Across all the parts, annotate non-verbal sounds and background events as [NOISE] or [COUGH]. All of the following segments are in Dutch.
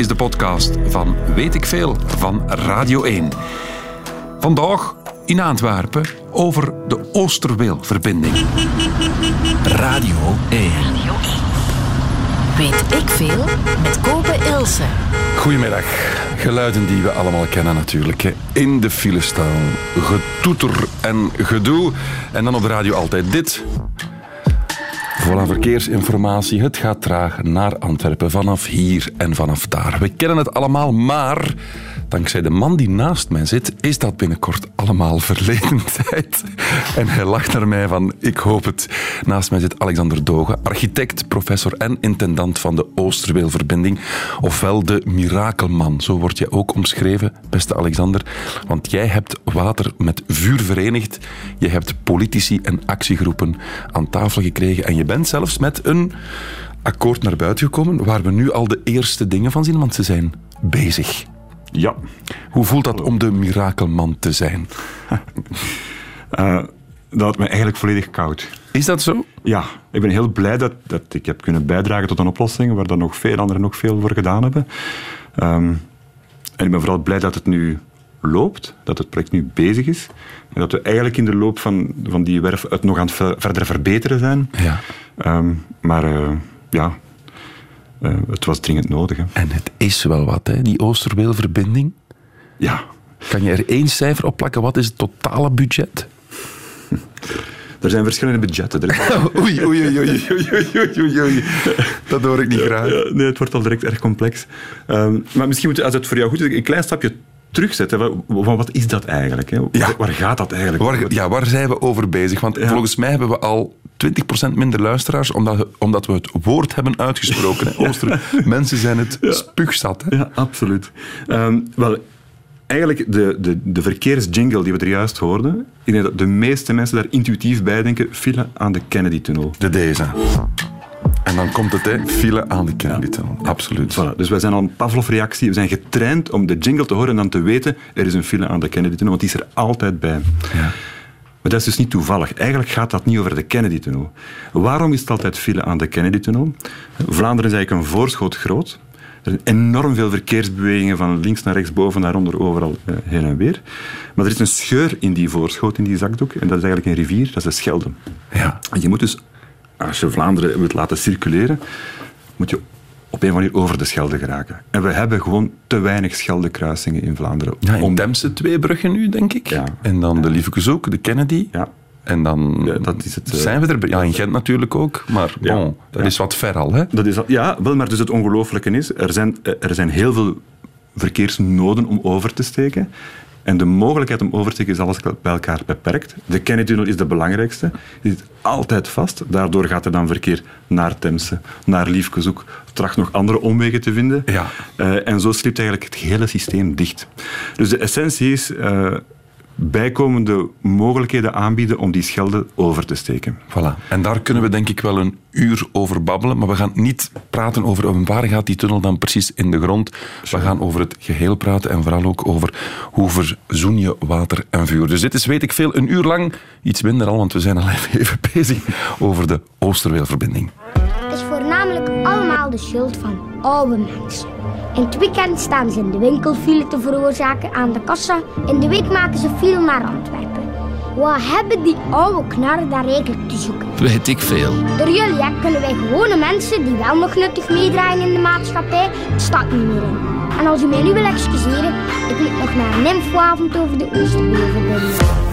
is de podcast van Weet ik Veel van Radio 1. Vandaag in Antwerpen over de Oosterweelverbinding. [LAUGHS] Radio 1. Weet ik veel met Kobe Ilse. Goedemiddag. Geluiden die we allemaal kennen natuurlijk. hè. In de file staan. Getoeter en gedoe. En dan op de radio altijd dit. Voilà, verkeersinformatie. Het gaat traag naar Antwerpen vanaf hier en vanaf daar. We kennen het allemaal, maar dankzij de man die naast mij zit, is dat binnenkort allemaal verleden [LAUGHS] tijd. En hij lacht naar mij van, ik hoop het. Naast mij zit Alexander Dogen, architect, professor en intendant van de Oosterweelverbinding. Ofwel de mirakelman, zo word je ook omschreven, beste Alexander. Want jij hebt water met vuur verenigd. Je hebt politici en actiegroepen aan tafel gekregen en je bent zelfs met een akkoord naar buiten gekomen waar we nu al de eerste dingen van zien, want ze zijn bezig. Ja. Hoe voelt dat om de mirakelman te zijn? [LAUGHS] Eh, dat had me eigenlijk volledig koud. Is dat zo? Ja, ik ben heel blij dat, dat ik heb kunnen bijdragen tot een oplossing waar dan nog veel anderen nog veel voor gedaan hebben. Ehm, en ik ben vooral blij dat het nu loopt, dat het project nu bezig is. En dat we eigenlijk in de loop van, van die werf het nog aan het ver- verder verbeteren zijn. Ja. Ehm, maar eh, ja, eh, het was dringend nodig. Hè. En het is wel wat, hè, die Oosterweelverbinding. Ja, Kan je er één cijfer op plakken? Wat is het totale budget? [LAUGHS] er zijn verschillende budgetten. [LAUGHS] Oei, [LAUGHS] oei, oei, oei, oei, oei. Dat hoor ik niet graag. Nee, het wordt al direct erg complex. Ehm, maar misschien moet je, als het voor jou goed is, een klein stapje terugzetten. Van, wat is dat eigenlijk? Hè? Ja. Waar, gaat dat eigenlijk over? Waar, ja, waar zijn we over bezig? Want Ja. volgens mij hebben we al 20% minder luisteraars, omdat, we- omdat we het woord hebben uitgesproken. hè. [LAUGHS] Ooster, mensen zijn het spuugzat. Hè? Ja, absoluut. Ehm, wel, eigenlijk de, de, de verkeersjingle die we er juist hoorden, ik denk dat de meeste mensen daar intuïtief bij denken, file aan de Kennedy-tunnel. De deze. En dan komt het, hè, file aan de Kennedy-tunnel. Absoluut. Voilà, dus wij zijn al een Pavlov-reactie. We zijn getraind om de jingle te horen en dan te weten, er is een file aan de Kennedy-tunnel, want die is er altijd bij. Ja. Maar dat is dus niet toevallig. Eigenlijk gaat dat niet over de Kennedy-tunnel. Waarom is het altijd file aan de Kennedy-tunnel? Vlaanderen is eigenlijk een voorschot groot. Er zijn enorm veel verkeersbewegingen van links naar rechts, boven naar onder, overal eh, heen en weer. Maar er is een scheur in die voorschot, in die zakdoek. En dat is eigenlijk een rivier, dat is de Schelde. Ja. En je moet dus, als je Vlaanderen wilt laten circuleren, moet je op een manier over de Schelde geraken. En we hebben gewoon te weinig Scheldekruisingen in Vlaanderen. Ja, in om- Temse twee bruggen nu, denk ik. Ja. En dan de Lieve Zoek, de Kennedy. Ja. En dan Ja, dat is het, zijn we er. Ja, in Gent natuurlijk ook. Maar bon, dat is wat ver al. Hè? Dat is al, ja, wel, maar dus het ongelooflijke is, er zijn, eh, er zijn heel veel verkeersnoden om over te steken. En de mogelijkheid om over te steken is alles bij elkaar beperkt. De Kennedy-tunnel is de belangrijkste. Die zit altijd vast. Daardoor gaat er dan verkeer naar Temse, naar Liefkezoek. Tracht nog andere omwegen te vinden. Ja. Eh, en zo slipt eigenlijk het hele systeem dicht. Dus de essentie is eh, bijkomende mogelijkheden aanbieden om die Schelde over te steken. Voilà. En daar kunnen we denk ik wel een uur over babbelen. Maar we gaan niet praten over waar gaat die tunnel dan precies in de grond. We gaan over het geheel praten en vooral ook over hoe verzoen je water en vuur. Dus dit is, weet ik veel, een uur lang. Iets minder al, want we zijn al [LAUGHS] even bezig over de Oosterweelverbinding. Het is voornamelijk allemaal de schuld van oude mensen. In het weekend staan ze in de winkel file te veroorzaken aan de kassa. In de week maken ze file naar Antwerpen. Wat hebben die oude knarren daar eigenlijk te zoeken? Weet ik veel. Door jullie hè, kunnen wij gewone mensen die wel nog nuttig meedraaien in de maatschappij, het stad niet meer in. En als u mij nu wil excuseren, ik moet nog naar een infoavond over de Oosterweelverbinding.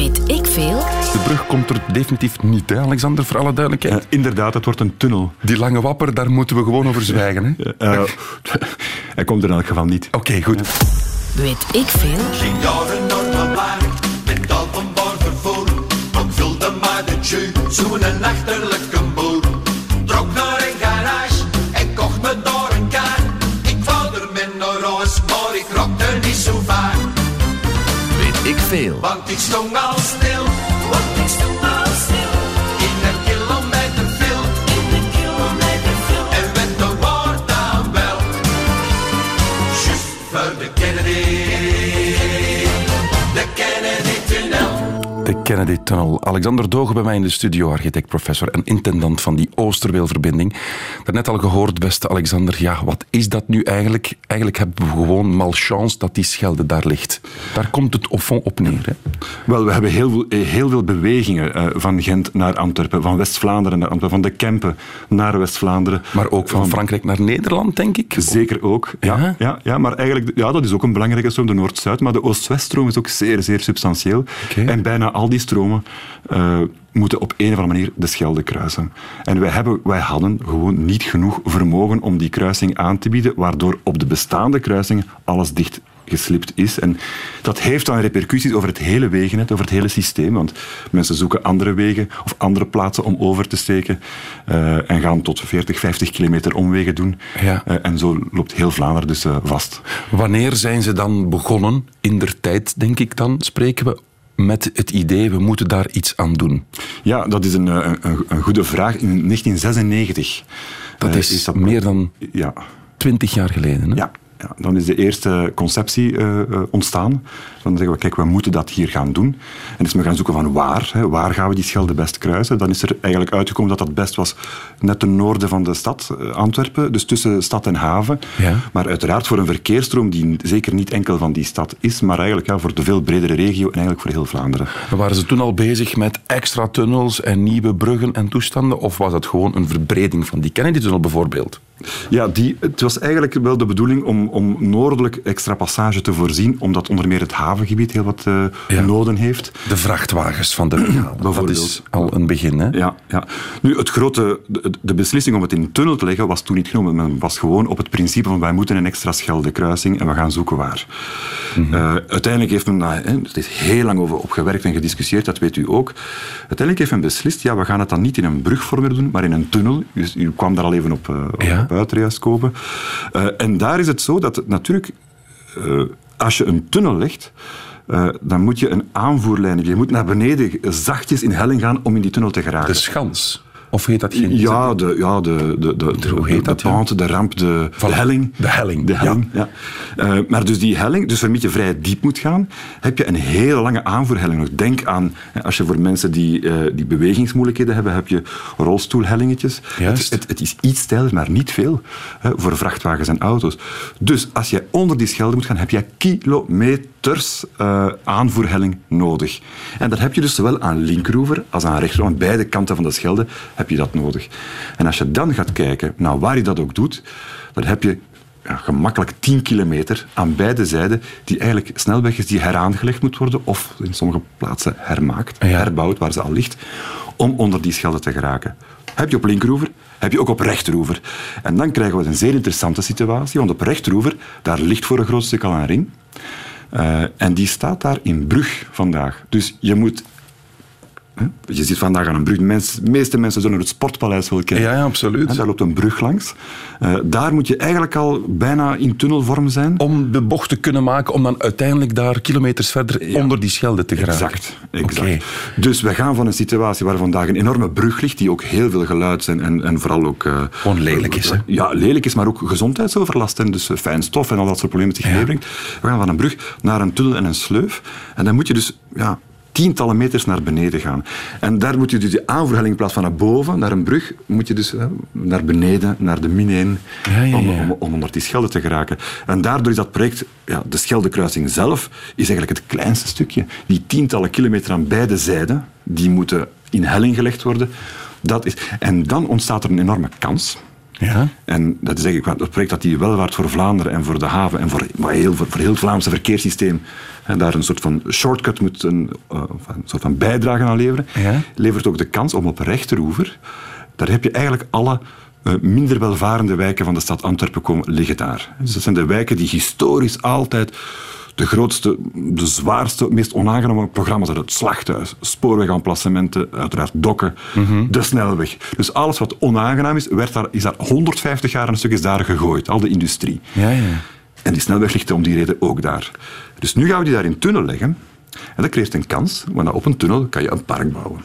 Weet ik veel? De brug komt er definitief niet, hè, Alexander, voor alle duidelijkheid. Eh, inderdaad, het wordt een tunnel. Die lange wapper, daar moeten we gewoon over zwijgen. Hè? Eh, hij komt er in elk geval niet. Oké, goed. Weet ik veel? Geen jaren Noord-Bewaard, met tal van vervoer. Ook vulde maar de tju, zo'n achterlijke boer. Trok naar een garage en kocht me door een kaart. Ik wou er met naar huis, maar ik rokte niet zo vaak. Weet ik veel. Want ik stond al Kennedy. Tunnel. Alexander Dogen bij mij in de studio, architect, professor en intendant van die Oosterweelverbinding. Daarnet al gehoord, beste Alexander, ja, wat is dat nu eigenlijk? Eigenlijk hebben we gewoon malchance dat die Schelde daar ligt. Daar komt het op, op neer. Hè? Wel, we hebben heel veel, eh, heel veel bewegingen uh, van Gent naar Antwerpen, van West-Vlaanderen naar Antwerpen, van de Kempen naar West-Vlaanderen. Maar ook van, van, Frankrijk naar Nederland, denk ik? Zeker ook, ja. ja. ja, ja maar eigenlijk, ja, dat is ook een belangrijke stroom, de Noord-Zuid, maar de Oost-West-stroom is ook zeer, zeer substantieel. Okay. En bijna al die stromen uh, moeten op een of andere manier de Schelde kruisen. En wij, hebben, wij hadden gewoon niet genoeg vermogen om die kruising aan te bieden, waardoor op de bestaande kruisingen alles dicht geslipt is. En dat heeft dan repercussies over het hele wegennet, over het hele systeem. Want mensen zoeken andere wegen of andere plaatsen om over te steken uh, en gaan tot 40, 50 kilometer omwegen doen. Ja. Uh, en zo loopt heel Vlaanderen dus uh, vast. Wanneer zijn ze dan begonnen? In der tijd, denk ik dan, spreken we met het idee, we moeten daar iets aan doen? Ja, dat is een, een, een goede vraag. In 1996. Dat is, is dat meer dan ja. 20 jaar geleden. Hè? Ja, ja, dan is de eerste conceptie uh, uh, ontstaan. Dan zeggen we, kijk, we moeten dat hier gaan doen. En dus we gaan zoeken van waar, hè, waar gaan we die Schelde best kruisen. Dan is er eigenlijk uitgekomen dat dat best was net ten noorden van de stad, uh, Antwerpen, dus tussen stad en haven. Ja. Maar uiteraard voor een verkeersstroom die zeker niet enkel van die stad is, maar eigenlijk ja, voor de veel bredere regio en eigenlijk voor heel Vlaanderen. Maar waren ze toen al bezig met extra tunnels en nieuwe bruggen en toestanden? Of was het gewoon een verbreding van die Kennedy-tunnel bijvoorbeeld? Ja, die, het was eigenlijk wel de bedoeling om, om noordelijk extra passage te voorzien, omdat onder meer het havengebied heel wat uh, ja. noden heeft. De vrachtwagens van de [CLEARS THROAT] brigade, dat is al een begin. Hè? Ja, ja. Nu, het grote, de, de, beslissing om het in een tunnel te leggen was toen niet genomen. Men was gewoon op het principe van wij moeten een extra scheldekruising en we gaan zoeken waar. Mm -hmm. uh, uiteindelijk heeft men, nou, het is heel lang over opgewerkt en gediscussieerd, dat weet u ook. Uiteindelijk heeft men beslist, ja, we gaan het dan niet in een brugvormer doen, maar in een tunnel. Dus u kwam daar al even op, uh, ja. Op uit, Reas Kopen. Uh, en daar is het zo dat natuurlijk, uh, als je een tunnel legt, uh, dan moet je een aanvoerlijn. Je moet naar beneden zachtjes in helling gaan om in die tunnel te geraken. De schans. Of heet dat geen... Ja, de, ja, de, de, de, de, Hoe heet de, dat, de de ramp, de, Voilà. de helling. De helling, De helling, ja. Uh, maar dus die helling, dus waarmee je vrij diep moet gaan, heb je een hele lange aanvoerhelling nog. Denk aan, als je voor mensen die, uh, die bewegingsmoeilijkheden hebben, heb je rolstoelhellingetjes. Het, het, het, is iets steiler, maar niet veel, hè, voor vrachtwagens en auto's. Dus als je onder die schelde moet gaan, heb je kilometers uh, aanvoerhelling nodig. En dat heb je dus zowel aan linkeroever als aan rechteroever, aan beide kanten van de schelde heb je dat nodig. En als je dan gaat kijken naar waar je dat ook doet, dan heb je ja, gemakkelijk 10 kilometer aan beide zijden die eigenlijk snelweg is die heraangelegd moet worden of in sommige plaatsen hermaakt, herbouwd waar ze al ligt, om onder die schelde te geraken. Heb je op linkeroever, heb je ook op rechteroever. En dan krijgen we een zeer interessante situatie, want op rechteroever, daar ligt voor een groot stuk al een ring. Uh, en die staat daar in Brug vandaag. Dus je moet je zit vandaag aan een brug. Mens, de meeste mensen zullen het Sportpaleis wel kennen. Ja, ja absoluut. En daar loopt een brug langs. Uh, daar moet je eigenlijk al bijna in tunnelvorm zijn. Om de bocht te kunnen maken, om dan uiteindelijk daar kilometers verder ja. onder die schelde te geraken. Exact. exact. Okay. Dus we gaan van een situatie waar vandaag een enorme brug ligt, die ook heel veel geluid zijn en, en vooral ook... Uh, Gewoon lelijk is, hè? Ja, lelijk is, maar ook gezondheidsoverlast en dus fijn stof en al dat soort problemen zich Ja. meebrengt. We gaan van een brug naar een tunnel en een sleuf. En dan moet je dus... Ja, tientallen meters naar beneden gaan. En daar moet je dus die aanvoerhelling in plaats van naar boven, naar een brug, moet je dus naar beneden, naar de min 1, Ja, ja, om, om, om onder die schelde te geraken. En daardoor is dat project, ja, de Scheldekruising zelf, is eigenlijk het kleinste stukje. Die tientallen kilometer aan beide zijden, die moeten in helling gelegd worden. Dat is, en dan ontstaat er een enorme kans. Ja. En dat is eigenlijk het project dat die wel waard voor Vlaanderen en voor de haven en voor, maar heel, voor, voor heel het Vlaamse verkeerssysteem en daar een soort van shortcut moet een, uh, een soort van bijdrage aan leveren, Ja. levert ook de kans om op rechteroever, daar heb je eigenlijk alle uh, minder welvarende wijken van de stad Antwerpen komen liggen daar. Dus dat zijn de wijken die historisch altijd de grootste, de zwaarste, meest onaangename programma's hadden. Het slachthuis, spoorwegaanplassementen, uiteraard dokken, mm -hmm. de snelweg. Dus alles wat onaangenaam is, werd daar, is daar 150 jaar een stuk is daar gegooid. Al de industrie. Ja, ja. En die snelweg ligt om die reden ook daar. Dus nu gaan we die daar in tunnel leggen. En dat creëert een kans, want op een tunnel kan je een park bouwen.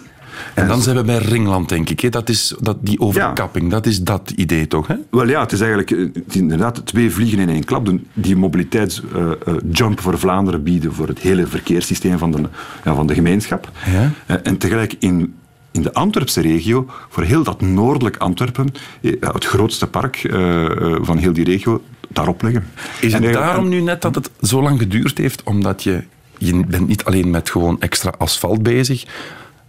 En dan zijn we bij Ringland, denk ik. Hè? Dat is dat, die overkapping, dat is dat idee toch? Hè? Wel ja, het is eigenlijk eh, het is inderdaad twee vliegen in één klap doen. Die mobiliteitsjump voor Vlaanderen bieden voor het hele verkeerssysteem van de, ja, van de gemeenschap. Ja. Eh, En tegelijk in, in de Antwerpse regio, voor heel dat noordelijk Antwerpen, eh, het grootste park eh, eh, van heel die regio, daarop leggen. Is En het daarom nu net dat het zo lang geduurd heeft? Omdat je, je bent niet alleen met gewoon extra asfalt bezig.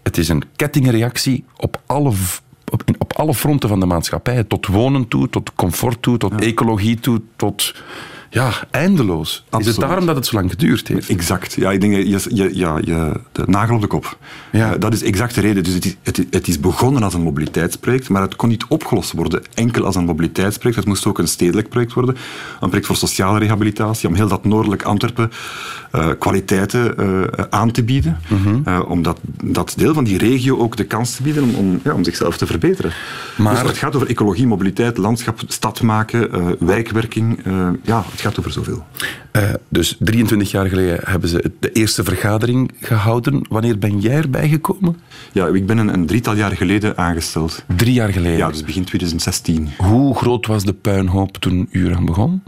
Het is een kettingreactie op alle, op, op alle fronten van de maatschappij. Tot wonen toe, tot comfort toe, tot ecologie toe, tot... Ja, eindeloos. Is het daarom dat het zo lang geduurd heeft? Exact. Ja, ik denk dat je, je, ja, je de nagel op de kop. Ja. Eh, dat is exact de reden. Dus het is, het, het is begonnen als een mobiliteitsproject, maar het kon niet opgelost worden enkel als een mobiliteitsproject. Het moest ook een stedelijk project worden. Een project voor sociale rehabilitatie, om heel dat noordelijk Antwerpen eh, kwaliteiten eh, aan te bieden. Mhm. Eh, om dat, dat deel van die regio ook de kans te bieden om, om, ja, om zichzelf te verbeteren. Maar- Dus het gaat over ecologie, mobiliteit, landschap, stad maken, eh, wijkwerking. eh, ja, het gaat over zoveel. Eh, dus 23 jaar geleden hebben ze de eerste vergadering gehouden. Wanneer ben jij erbij gekomen? Ja, ik ben een, een drietal jaar geleden aangesteld. Drie jaar geleden. Ja, dus begin 2016. Hoe groot was de puinhoop toen u eraan begon?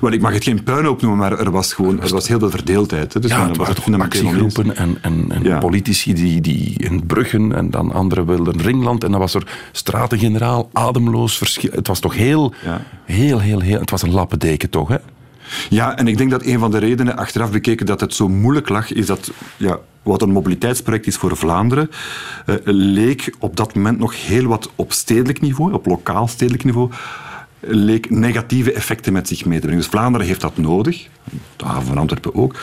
Wel, ik mag het geen puinhoop noemen, maar er was gewoon er was heel veel verdeeldheid. Hè. Dus Ja, het waren actiegroepen en, en, en Ja. politici die, die in Bruggen en dan anderen wilden Ringland. En dan was er stratengeneraal, ademloos verschil. Het was toch heel, Ja. heel, heel, heel... Het was een lappendeken toch, hè? Ja, en ik denk dat een van de redenen, achteraf bekeken, dat het zo moeilijk lag, is dat ja, wat een mobiliteitsproject is voor Vlaanderen, eh, leek op dat moment nog heel wat op stedelijk niveau, op lokaal stedelijk niveau, leek negatieve effecten met zich mee te brengen. Dus Vlaanderen heeft dat nodig, de haven van Antwerpen ook,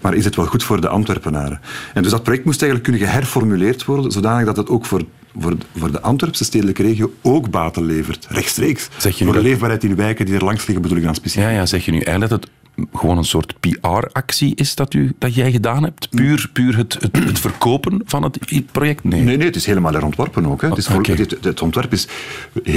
maar is het wel goed voor de Antwerpenaren? En dus dat project moest eigenlijk kunnen geherformuleerd worden, zodanig dat het ook voor, voor, voor de Antwerpse stedelijke regio ook baten levert, rechtstreeks. Zeg je nu voor de dat- leefbaarheid in wijken die er langs liggen, bedoel ik dan specifiek. Ja, ja, zeg je nu eigenlijk dat het gewoon een soort PR-actie is dat, u, dat jij gedaan hebt? Puur, puur het, het, het verkopen van het project? Nee. Nee, nee, het is helemaal herontworpen ook. Hè. Het, is voor- Oké. het, het ontwerp is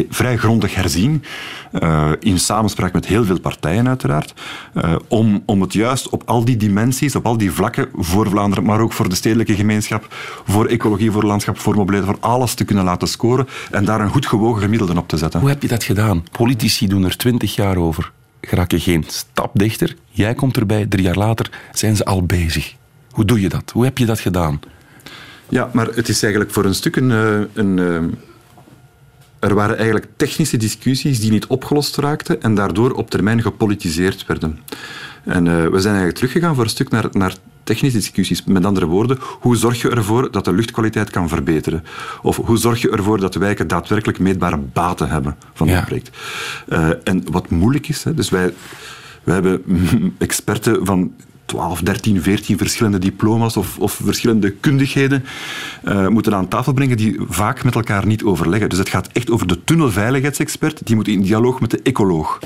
vrij grondig herzien, eh, in samenspraak met heel veel partijen uiteraard, eh, om, om het juist op al die dimensies, op al die vlakken, voor Vlaanderen, maar ook voor de stedelijke gemeenschap, voor ecologie, voor landschap, voor mobiliteit, voor alles te kunnen laten scoren en daar een goed gewogen gemiddelde op te zetten. Hoe heb je dat gedaan? Politici doen er twintig jaar over. Geraken geen stap dichter. Jij komt erbij, drie jaar later zijn ze al bezig. Hoe doe je dat? Hoe heb je dat gedaan? Ja, maar het is eigenlijk voor een stuk een... eh, een eh, er waren eigenlijk technische discussies die niet opgelost raakten en daardoor op termijn gepolitiseerd werden. En eh, we zijn eigenlijk teruggegaan voor een stuk naar, naar technische discussies. Met andere woorden, hoe zorg je ervoor dat de luchtkwaliteit kan verbeteren? Of hoe zorg je ervoor dat de wijken daadwerkelijk meetbare baten hebben van Ja. dit project? Eh, en wat moeilijk is, hè, dus wij, wij hebben [LAUGHS] experten van 12, 13, 14 verschillende diploma's of, of verschillende kundigheden eh, moeten aan tafel brengen die vaak met elkaar niet overleggen. Dus het gaat echt over de tunnelveiligheidsexpert, die moet in dialoog met de ecoloog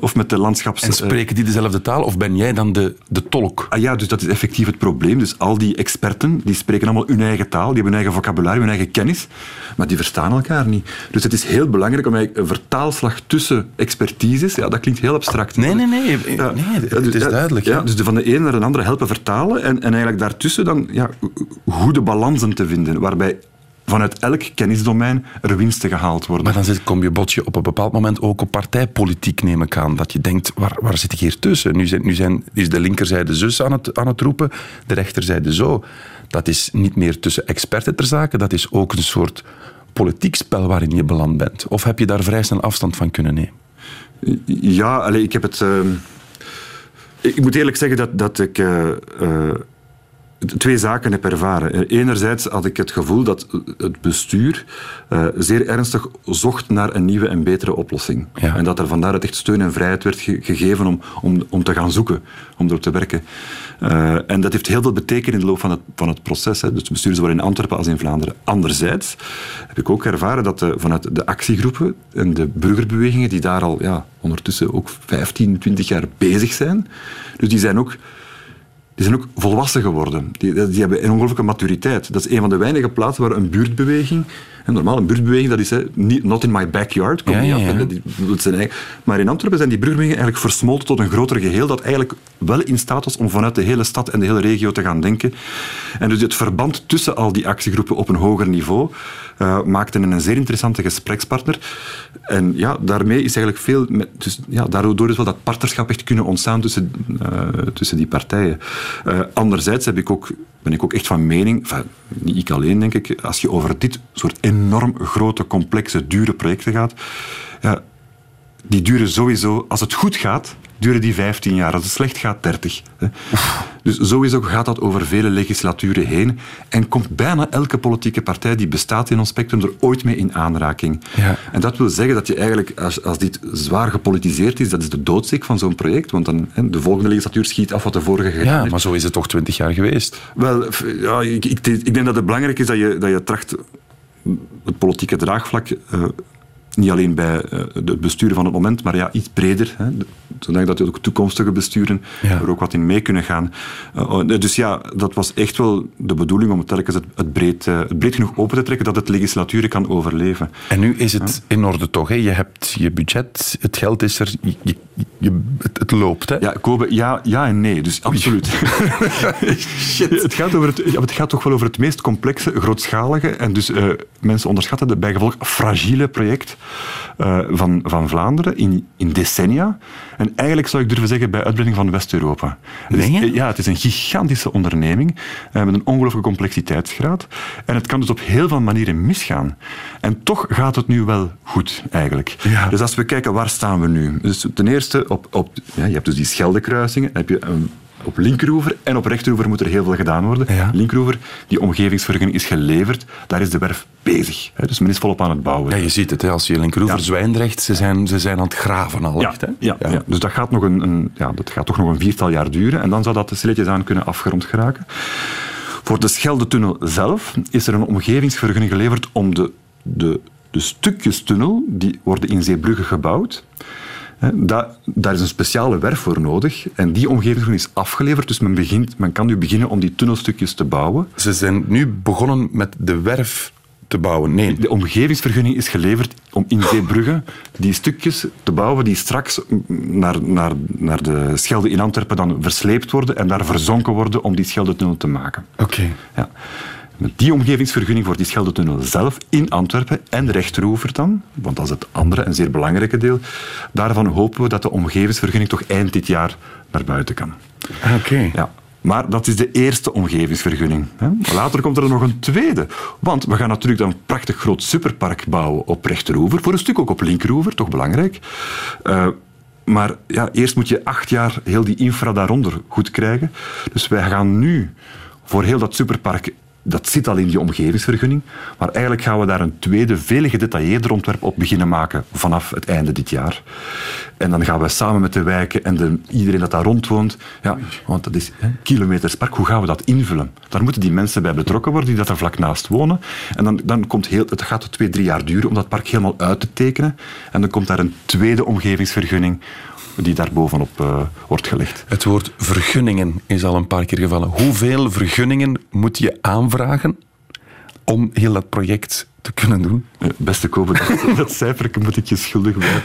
of met de landschaps... En spreken die dezelfde taal of ben jij dan de, de tolk? Ah ja, dus dat is effectief het probleem. Dus al die experten, die spreken allemaal hun eigen taal, die hebben hun eigen vocabulaire, hun eigen kennis, maar die verstaan elkaar niet. Dus het is heel belangrijk om eigenlijk een vertaalslag tussen expertises, ja, dat klinkt heel abstract. Nee, nee, nee. Ja. nee het dus- is duidelijk. Ja, Ja. dus de van de ene naar de andere helpen vertalen en, en eigenlijk daartussen dan ja, goede balansen te vinden, waarbij vanuit elk kennisdomein er winsten gehaald worden. Maar dan zit, kom je botje op een bepaald moment ook op partijpolitiek, neem ik aan. Dat je denkt, waar, waar zit ik hier tussen? Nu, zijn, nu zijn, is de linkerzijde zus aan het, aan het roepen, de rechterzijde zo. Dat is niet meer tussen experten ter zake, dat is ook een soort politiek spel waarin je beland bent. Of heb je daar vrij snel afstand van kunnen nemen? Ja, allee, ik heb het. ehm, ik ik moet eerlijk zeggen dat, dat ik eh, eh, twee zaken heb ervaren. Eh, Enerzijds had ik het gevoel dat het bestuur eh, zeer ernstig zocht naar een nieuwe en betere oplossing. Ja. En dat er vandaar echt steun en vrijheid werd ge- gegeven om, om, om te gaan zoeken, om erop te werken. Eh, en dat heeft heel veel betekend in de loop van het, van het proces. Hè. Dus de besturen zowel in Antwerpen als in Vlaanderen. Anderzijds heb ik ook ervaren dat eh, vanuit de actiegroepen en de burgerbewegingen, die daar al ja, ondertussen ook 15, 20 jaar bezig zijn, dus die zijn ook die zijn ook volwassen geworden. Die, die hebben een ongelooflijke maturiteit. Dat is een van de weinige plaatsen waar een buurtbeweging En normaal, een buurtbeweging, dat is hè, not in my backyard. Kom Ja, niet ja, af, ja. hè, die doet zijn eigen. Maar in Antwerpen zijn die buurtbewegingen eigenlijk versmolten tot een groter geheel dat eigenlijk wel in staat was om vanuit de hele stad en de hele regio te gaan denken. En dus het verband tussen al die actiegroepen op een hoger niveau eh, maakte een zeer interessante gesprekspartner. En ja, daarmee is eigenlijk veel... Met, dus, ja, daardoor is wel dat partnerschap echt kunnen ontstaan tussen, eh, tussen die partijen. Eh, anderzijds heb ik ook, ben ik ook echt van mening, enfin, niet ik alleen denk ik, als je over dit soort enorm grote, complexe, dure projecten gaat, ja, die duren sowieso, als het goed gaat, duren die 15 jaar. Als het slecht gaat, 30. hè. Dus sowieso gaat dat over vele legislaturen heen en komt bijna elke politieke partij die bestaat in ons spectrum er ooit mee in aanraking. Ja. En dat wil zeggen dat je eigenlijk, als, als dit zwaar gepolitiseerd is, dat is de doodsteek van zo'n project, want dan, hè, de volgende legislatuur schiet af wat de vorige gedaan Ja, maar zo is het toch twintig jaar geweest. Wel, ja, ik, ik, ik denk dat het belangrijk is dat je, dat je tracht het politieke draagvlak, eh, niet alleen bij eh, het besturen van het moment, maar ja, iets breder. Hè, zodat ook toekomstige besturen Ja. er ook wat in mee kunnen gaan. Eh, oh, dus ja, dat was echt wel de bedoeling om telkens het, het, breed, eh, het breed genoeg open te trekken dat het legislaturen kan overleven. En nu is het in orde toch? Hè? Je hebt je budget, het geld is er, je, het, het loopt. Hè? Ja, Kobe, ja, ja en nee. Dus absoluut. [LAUGHS] Het, gaat over het, het gaat toch wel over het meest complexe, grootschalige en dus eh, mensen onderschatten het bijgevolg fragiele project eh, van, van Vlaanderen in, in decennia. En eigenlijk zou ik durven zeggen bij uitbreiding van West-Europa. Ja, het is een gigantische onderneming eh, met een ongelooflijke complexiteitsgraad. En het kan dus op heel veel manieren misgaan. En toch gaat het nu wel goed, eigenlijk. Ja. Dus als we kijken, waar staan we nu? Dus ten eerste, op, op, ja, je hebt dus die Scheldekruisingen. Heb je een, op linkeroever en op rechteroever moet er heel veel gedaan worden. Ja. Linkeroever, die omgevingsvergunning is geleverd. Daar is de werf bezig. Hè. Dus men is volop aan het bouwen. Ja, je ziet het, hè? als je linkeroever Ja. Zwijndrecht, ze zijn, ze zijn aan het graven al Ja, echt. Hè? ja, ja. dus dat gaat, nog een, een, ja, dat gaat toch nog een viertal jaar duren. En dan zou dat stilletjes aan kunnen afgerond geraken. Voor de Scheldetunnel zelf is er een omgevingsvergunning geleverd om de, de, de stukjes tunnel, die worden in Zeebrugge gebouwd. Daar is een speciale werf voor nodig. En die omgevingsvergunning is afgeleverd. Dus men, begint, men kan nu beginnen om die tunnelstukjes te bouwen. Ze zijn nu begonnen met de werf te bouwen. Nee, De omgevingsvergunning is geleverd om in Zeebrugge die stukjes te bouwen die straks naar, naar, naar de Schelde in Antwerpen dan versleept worden en daar verzonken worden om die Scheldetunnel te maken. oké. Ja. Met die omgevingsvergunning voor die Scheldetunnel zelf in Antwerpen en rechteroever dan, want dat is het andere en zeer belangrijke deel, daarvan hopen we dat de omgevingsvergunning toch eind dit jaar naar buiten kan. Oké. Ja. Maar dat is de eerste omgevingsvergunning. Later komt er nog een tweede. Want we gaan natuurlijk dan een prachtig groot superpark bouwen op rechteroever. Voor een stuk ook op linkeroever, toch belangrijk. Eh, maar ja, eerst moet je acht jaar heel die infra daaronder goed krijgen. Dus wij gaan nu voor heel dat superpark... Dat zit al in die omgevingsvergunning. Maar eigenlijk gaan we daar een tweede, veel gedetailleerder ontwerp op beginnen maken vanaf het einde dit jaar. En dan gaan we samen met de wijken en de, iedereen dat daar rond woont, ja, want dat is hè, kilometerspark, hoe gaan we dat invullen? Daar moeten die mensen bij betrokken worden die dat er vlak naast wonen. En dan, dan komt heel, het gaat twee, drie jaar duren om dat park helemaal uit te tekenen. En dan komt daar een tweede omgevingsvergunning die daar bovenop eh, wordt gelegd. Het woord vergunningen is al een paar keer gevallen. Hoeveel vergunningen moet je aanvragen om heel dat project te kunnen doen? Beste Kobe, dat, [LAUGHS] dat cijfer moet ik je schuldig blijven.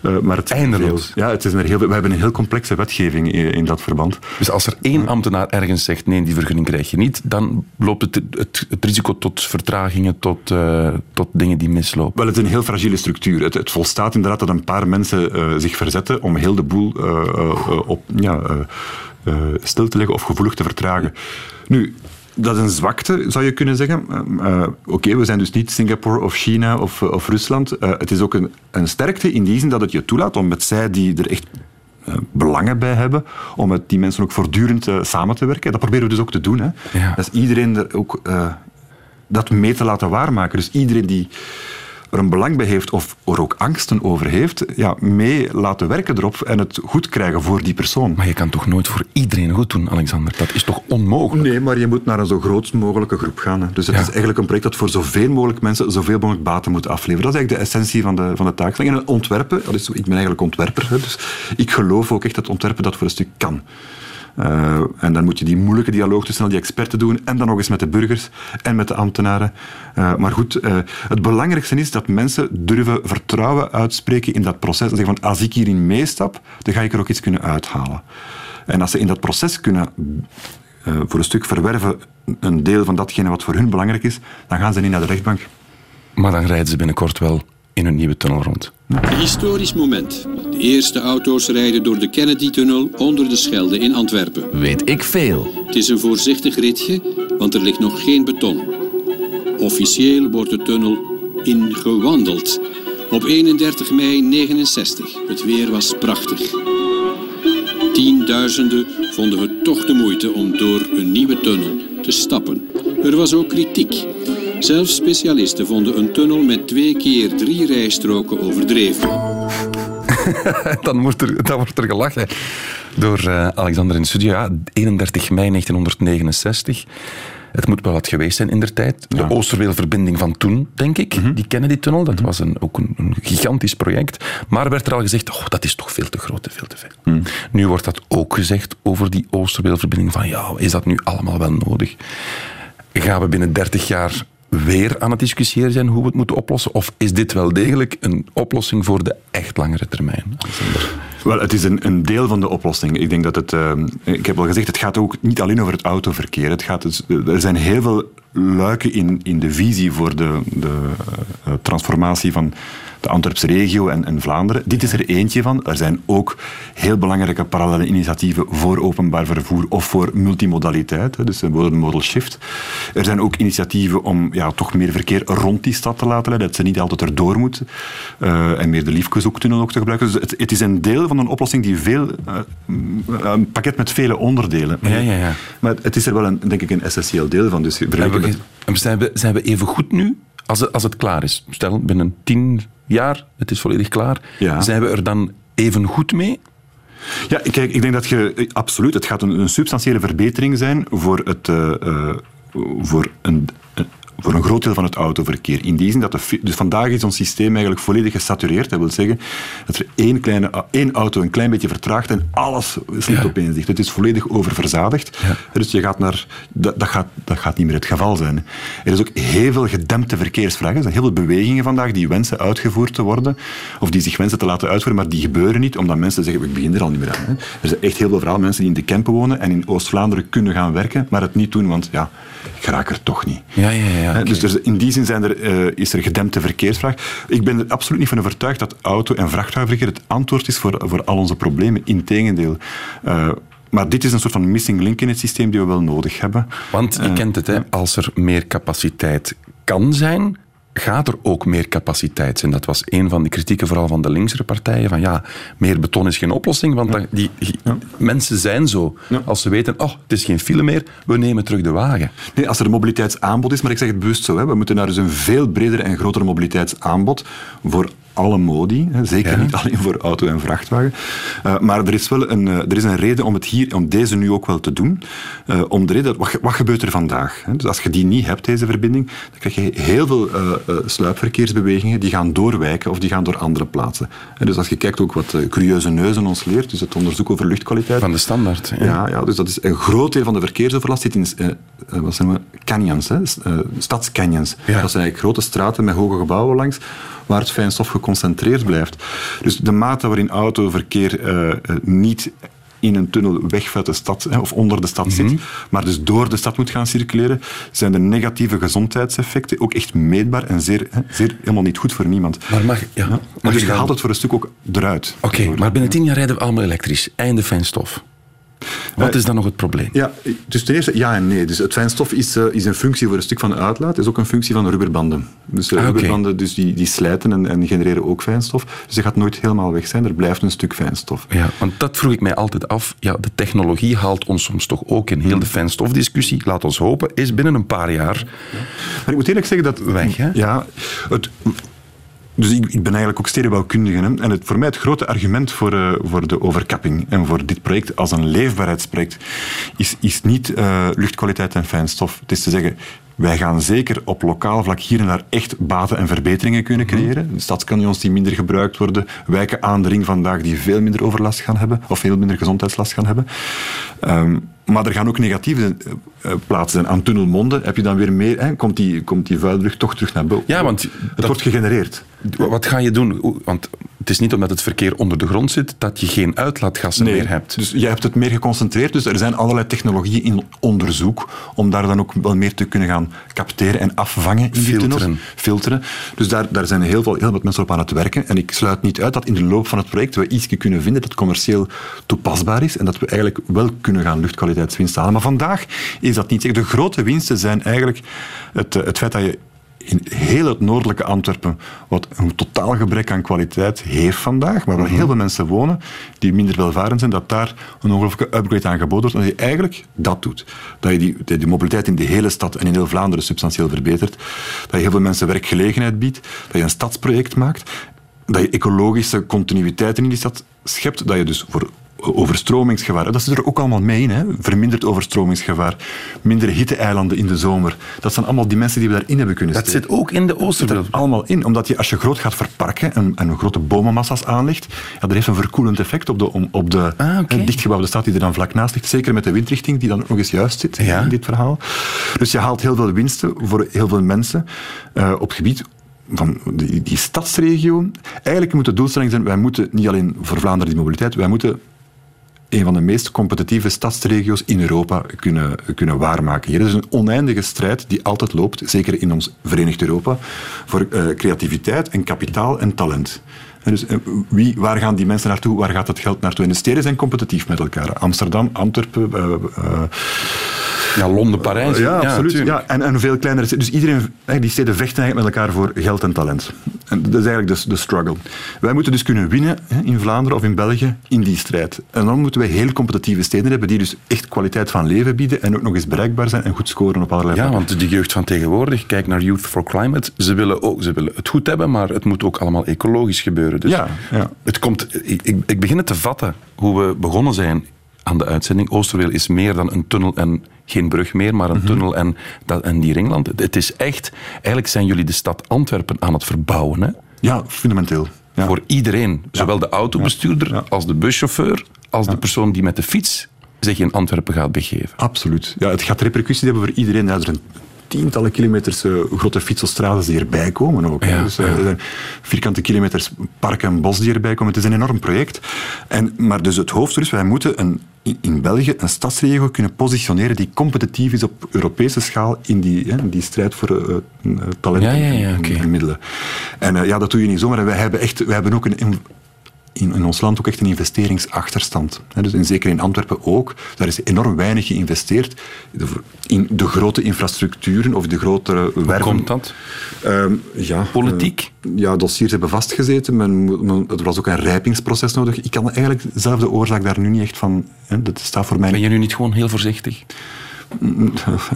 Eh, maar het Eindeloos. Ja, het is er heel, we hebben een heel complexe wetgeving in, in dat verband. Dus als er één ambtenaar ergens zegt nee, die vergunning krijg je niet, dan loopt het, het, het risico tot vertragingen, tot, eh, tot dingen die mislopen. Wel, het is een heel fragiele structuur. Het, het volstaat inderdaad dat een paar mensen eh, zich verzetten om heel de boel op, ja, stil te leggen of gevoelig te vertragen. Nu, dat is een zwakte, zou je kunnen zeggen. Eh, eh, Oké, we zijn dus niet Singapore of China of, eh, of Rusland. Het is ook een, een sterkte in die zin dat het je toelaat om met zij die er echt belangen bij hebben, om met die mensen ook voortdurend samen te werken. Dat proberen we dus ook te doen. Hè. Ja. Dat is iedereen er ook dat mee te laten waarmaken. Dus iedereen die er een belang bij heeft of er ook angsten over heeft, ja, mee laten werken erop en het goed krijgen voor die persoon. Maar je kan toch nooit voor iedereen goed doen, Alexander? Dat is toch onmogelijk? Nee, maar je moet naar een zo groot mogelijke groep gaan. Hè. Dus het Ja. is eigenlijk een project dat voor zoveel mogelijk mensen zoveel mogelijk baten moet afleveren. Dat is eigenlijk de essentie van de, van de taakstelling. En ontwerpen, dat is, ik ben eigenlijk ontwerper, hè, dus ik geloof ook echt dat ontwerpen dat voor een stuk kan. Eh, en dan moet je die moeilijke dialoog tussen al die experten doen en dan nog eens met de burgers en met de ambtenaren. Eh, maar goed, eh, het belangrijkste is dat mensen durven vertrouwen uitspreken in dat proces. En zeggen van, als ik hierin meestap, dan ga ik er ook iets kunnen uithalen. En als ze in dat proces kunnen voor een stuk verwerven een deel van datgene wat voor hun belangrijk is, dan gaan ze niet naar de rechtbank. Maar dan rijden ze binnenkort wel in een nieuwe tunnel rond. Een historisch moment. De eerste auto's rijden door de Kennedy-tunnel onder de Schelde in Antwerpen. Weet ik veel. Het is een voorzichtig ritje, want er ligt nog geen beton. Officieel wordt de tunnel ingewandeld. Op 31 mei 69. Het weer was prachtig. Tienduizenden vonden het toch de moeite om door een nieuwe tunnel te stappen. Er was ook kritiek. Zelfs specialisten vonden een tunnel met twee keer drie rijstroken overdreven. [LAUGHS] dan, wordt er, dan wordt er gelachen door eh, Alexander in de studio. Ja, 31 mei 1969. Het moet wel wat geweest zijn in der tijd. De Oosterweelverbinding van toen, denk ik. Die kennen die tunnel. Dat was een, ook een, een gigantisch project. Maar werd er al gezegd, oh, dat is toch veel te groot en veel te veel. Nu wordt dat ook gezegd over die Oosterweelverbinding. Van ja, is dat nu allemaal wel nodig? Gaan we binnen 30 jaar weer aan het discussiëren zijn hoe we het moeten oplossen? Of is dit wel degelijk een oplossing voor de echt langere termijn? Wel, het is een, een deel van de oplossing. Ik denk dat het, eh, ik heb al gezegd, het gaat ook niet alleen over het autoverkeer. Het gaat dus, er zijn heel veel luiken in, in de visie voor de, de eh, transformatie van de Antwerpse regio en, en Vlaanderen. Dit is er eentje van. Er zijn ook heel belangrijke parallele initiatieven voor openbaar vervoer of voor multimodaliteit, dus de modal shift. Er zijn ook initiatieven om ja, toch meer verkeer rond die stad te laten leiden, dat ze niet altijd erdoor moet. Eh, en meer de Liefkezoektunnel ook te gebruiken. Dus het, het is een deel van een oplossing die veel, eh, een pakket met vele onderdelen. Ja, ja, ja. Maar het is er wel een, denk ik een essentieel deel van. Dus we, met- zijn, we, zijn we even goed nu, als het, als het klaar is? Stel, binnen tien jaar, het is volledig klaar. Ja. Zijn we er dan even goed mee? Ja, kijk, ik denk dat je eh, absoluut, het gaat een, een substantiële verbetering zijn voor, het, eh, eh, voor, een, voor een groot deel van het autoverkeer. In die zin dat de, dus vandaag is ons systeem eigenlijk volledig gesatureerd. Dat wil zeggen dat er één, kleine, één auto een klein beetje vertraagt en alles slipt Ja. opeens dicht. Het is volledig oververzadigd. Dus je gaat naar, dat, dat, gaat, dat gaat niet meer het geval zijn. Er is ook heel veel gedempte verkeersvragen. Er zijn heel veel bewegingen vandaag die wensen uitgevoerd te worden, of die zich wensen te laten uitvoeren, maar die gebeuren niet, omdat mensen zeggen, ik begin er al niet meer aan. Hè. Er zijn echt heel veel verhalen, mensen die in de Kempen wonen en in Oost-Vlaanderen kunnen gaan werken, maar het niet doen, want ja, ik raak er toch niet. Ja, ja, ja. Dus er, in die zin zijn er, eh, is er gedempte verkeersvraag. Ik ben er absoluut niet van overtuigd dat auto- en vrachtwagenverkeer het antwoord is voor, voor al onze problemen. Integendeel. Eh maar dit is een soort van missing link in het systeem die we wel nodig hebben. Want je Eh, kent het, hè? als er meer capaciteit kan zijn, gaat er ook meer capaciteit zijn. Dat was een van de kritieken, vooral van de linkse partijen. Van ja, meer beton is geen oplossing, want die, mensen zijn zo. Ja. Als ze weten, oh, het is geen file meer, we nemen terug de wagen. Nee, als er een mobiliteitsaanbod is, maar ik zeg het bewust zo, hè, we moeten naar dus een veel breder en groter mobiliteitsaanbod voor alle modi, hè, zeker Ja. niet alleen voor auto en vrachtwagen. Eh, maar er is wel een, eh, er is een reden om, het hier, om deze nu ook wel te doen. Eh, om de reden, dat, wat, wat gebeurt er vandaag? Hè? Dus als je die niet hebt, deze verbinding, dan krijg je heel veel sluipverkeersbewegingen die gaan doorwijken of die gaan door andere plaatsen. En dus als je kijkt ook wat Curieuze Neuzen ons leert, dus het onderzoek over luchtkwaliteit, Van de standaard. ja, ja, dus dat is een groot deel van de verkeersoverlast zit in wat zijn we? canyons, hè? Stadscanyons. Ja. Dat zijn eigenlijk grote straten met hoge gebouwen langs, waar het fijnstof geconcentreerd blijft. Dus de mate waarin autoverkeer eh, eh, niet in een tunnel weg uit de stad of onder de stad Mhm. zit, maar dus door de stad moet gaan circuleren, zijn de negatieve gezondheidseffecten ook echt meetbaar en zeer, zeer helemaal niet goed voor niemand. Maar mag, ja, mag dus je haalt het voor een stuk ook eruit. Oké, maar binnen tien jaar rijden we allemaal elektrisch. Einde fijnstof. Wat Eh, is dan nog het probleem? Ja, dus ten eerste ja en nee. Dus het fijnstof is, eh, is een functie voor een stuk van de uitlaat, is ook een functie van de rubberbanden. Dus eh, Ah, rubberbanden dus die, die slijten en, en genereren ook fijnstof. Dus dat gaat nooit helemaal weg zijn, er blijft een stuk fijnstof. Ja, want dat vroeg ik mij altijd af. Ja, de technologie haalt ons soms toch ook in heel de fijnstofdiscussie. Laat ons hopen, is binnen een paar jaar Maar ik moet eerlijk zeggen dat... Weg, hè? Ja, het... Dus ik, ik ben eigenlijk ook stedenbouwkundige. Hè? En het, voor mij het grote argument voor, eh, voor de overkapping en voor dit project als een leefbaarheidsproject is, is niet eh, luchtkwaliteit en fijnstof. Het is te zeggen, Wij gaan zeker op lokaal vlak hier en daar echt baten en verbeteringen kunnen creëren. De stadskanions die minder gebruikt worden, wijken aan de ring vandaag die veel minder overlast gaan hebben, of veel minder gezondheidslast gaan hebben. Ehm, maar er gaan ook negatieve uh, plaatsen zijn. Aan tunnelmonden heb je dan weer meer, hè, komt, die, komt die vuillucht toch terug naar boven. Ja, want het dat- wordt gegenereerd. Wat ga je doen? Want het is niet omdat het verkeer onder de grond zit dat je geen uitlaatgassen meer hebt. Dus jij hebt het meer geconcentreerd. Dus er zijn allerlei technologieën in onderzoek om daar dan ook wel meer te kunnen gaan capteren en afvangen in die Filteren. Filteren. Dus daar, daar zijn heel, veel, heel wat mensen op aan het werken. En ik sluit niet uit dat in de loop van het project we iets kunnen vinden dat commercieel toepasbaar is en dat we eigenlijk wel kunnen gaan luchtkwaliteitswinst halen. Maar vandaag is dat niet. De grote winsten zijn eigenlijk het, eh, het feit dat je in heel het noordelijke Antwerpen, wat een totaal gebrek aan kwaliteit heeft vandaag, maar waar heel veel mensen wonen die minder welvarend zijn, dat daar een ongelooflijke upgrade aan geboden wordt. Dat je eigenlijk dat doet. Dat je die, de, die mobiliteit in de hele stad en in heel Vlaanderen substantieel verbetert. Dat je heel veel mensen werkgelegenheid biedt. Dat je een stadsproject maakt. Dat je ecologische continuïteiten in die stad schept. Dat je dus voor overstromingsgevaar. Dat zit er ook allemaal mee in. Hè? Verminderd overstromingsgevaar. Minder hitteeilanden in de zomer. Dat zijn allemaal dimensies die we daarin hebben kunnen Dat steken. zit ook in de zit er allemaal in. Omdat je, als je groot gaat verparken en, en grote bomenmassa's aanlegt, ja, dat heeft een verkoelend effect op de, op de Ah, dichtgebouwde stad die er dan vlak naast ligt. Zeker met de windrichting, die dan ook nog eens juist zit Ja. in dit verhaal. Dus je haalt heel veel winsten voor heel veel mensen eh, op het gebied van die, die stadsregio. Eigenlijk moet de doelstelling zijn, wij moeten niet alleen voor Vlaanderen die mobiliteit, wij moeten een van de meest competitieve stadsregio's in Europa kunnen, kunnen waarmaken. Hier is een oneindige strijd die altijd loopt, zeker in ons Verenigd Europa, voor eh, creativiteit en kapitaal en talent. En dus, eh, wie, waar gaan die mensen naartoe? Waar gaat het geld naartoe? En de steden zijn competitief met elkaar. Amsterdam, Antwerpen, eh, Ja, Londen, Parijs. ja, absoluut. tuurlijk. Ja, en, en veel kleinere steden. Dus iedereen, die steden vechten eigenlijk met elkaar voor geld en talent. En dat is eigenlijk de, de struggle. Wij moeten dus kunnen winnen hè, in Vlaanderen of in België in die strijd. En dan moeten wij heel competitieve steden hebben die dus echt kwaliteit van leven bieden en ook nog eens bereikbaar zijn en goed scoren op allerlei Ja, vlakken. want de jeugd van tegenwoordig, kijk naar Youth for Climate, ze willen, ook, ze willen het goed hebben, maar het moet ook allemaal ecologisch gebeuren. Dus Ja, ja. Het komt, ik, ik, ik begin het te vatten hoe we begonnen zijn aan de uitzending. Oosterweel is meer dan een tunnel en geen brug meer, maar een Mhm. tunnel en, dat, en die ringland. Het- is echt, eigenlijk zijn jullie de stad Antwerpen aan het verbouwen. Hè? Ja, fundamenteel. Ja. Voor iedereen, zowel de autobestuurder Ja. als de buschauffeur, als de persoon die met de fiets zich in Antwerpen gaat begeven. Absoluut. Ja, het gaat repercussies hebben voor iedereen. Ja, er zijn tientallen kilometers eh, grote fietselstraten die erbij komen ook. Ja, dus, eh, ja. er vierkante kilometers park en bos die erbij komen. Het is een enorm project. En, maar dus het hoofddoel is, wij moeten een, in, België een stadsregio kunnen positioneren die competitief is op Europese schaal in die, hè, die strijd voor eh, eh, talent Ja, ja, en, middelen. En ja, dat doe je niet zomaar. En wij hebben, echt, wij hebben ook een... in, in, ons land ook echt een investeringsachterstand. Dus in, zeker in Antwerpen ook. Daar is enorm weinig geïnvesteerd in de grote infrastructuren of de grotere werven. komt dat? Ehm, ja, Politiek? eh, ja, dossiers hebben vastgezeten. Men, men- er was ook een rijpingsproces nodig. Ik kan eigenlijk zelf de oorzaak daar nu niet echt van... Dat staat voor mij... Ben je nu niet gewoon heel voorzichtig? [LAUGHS]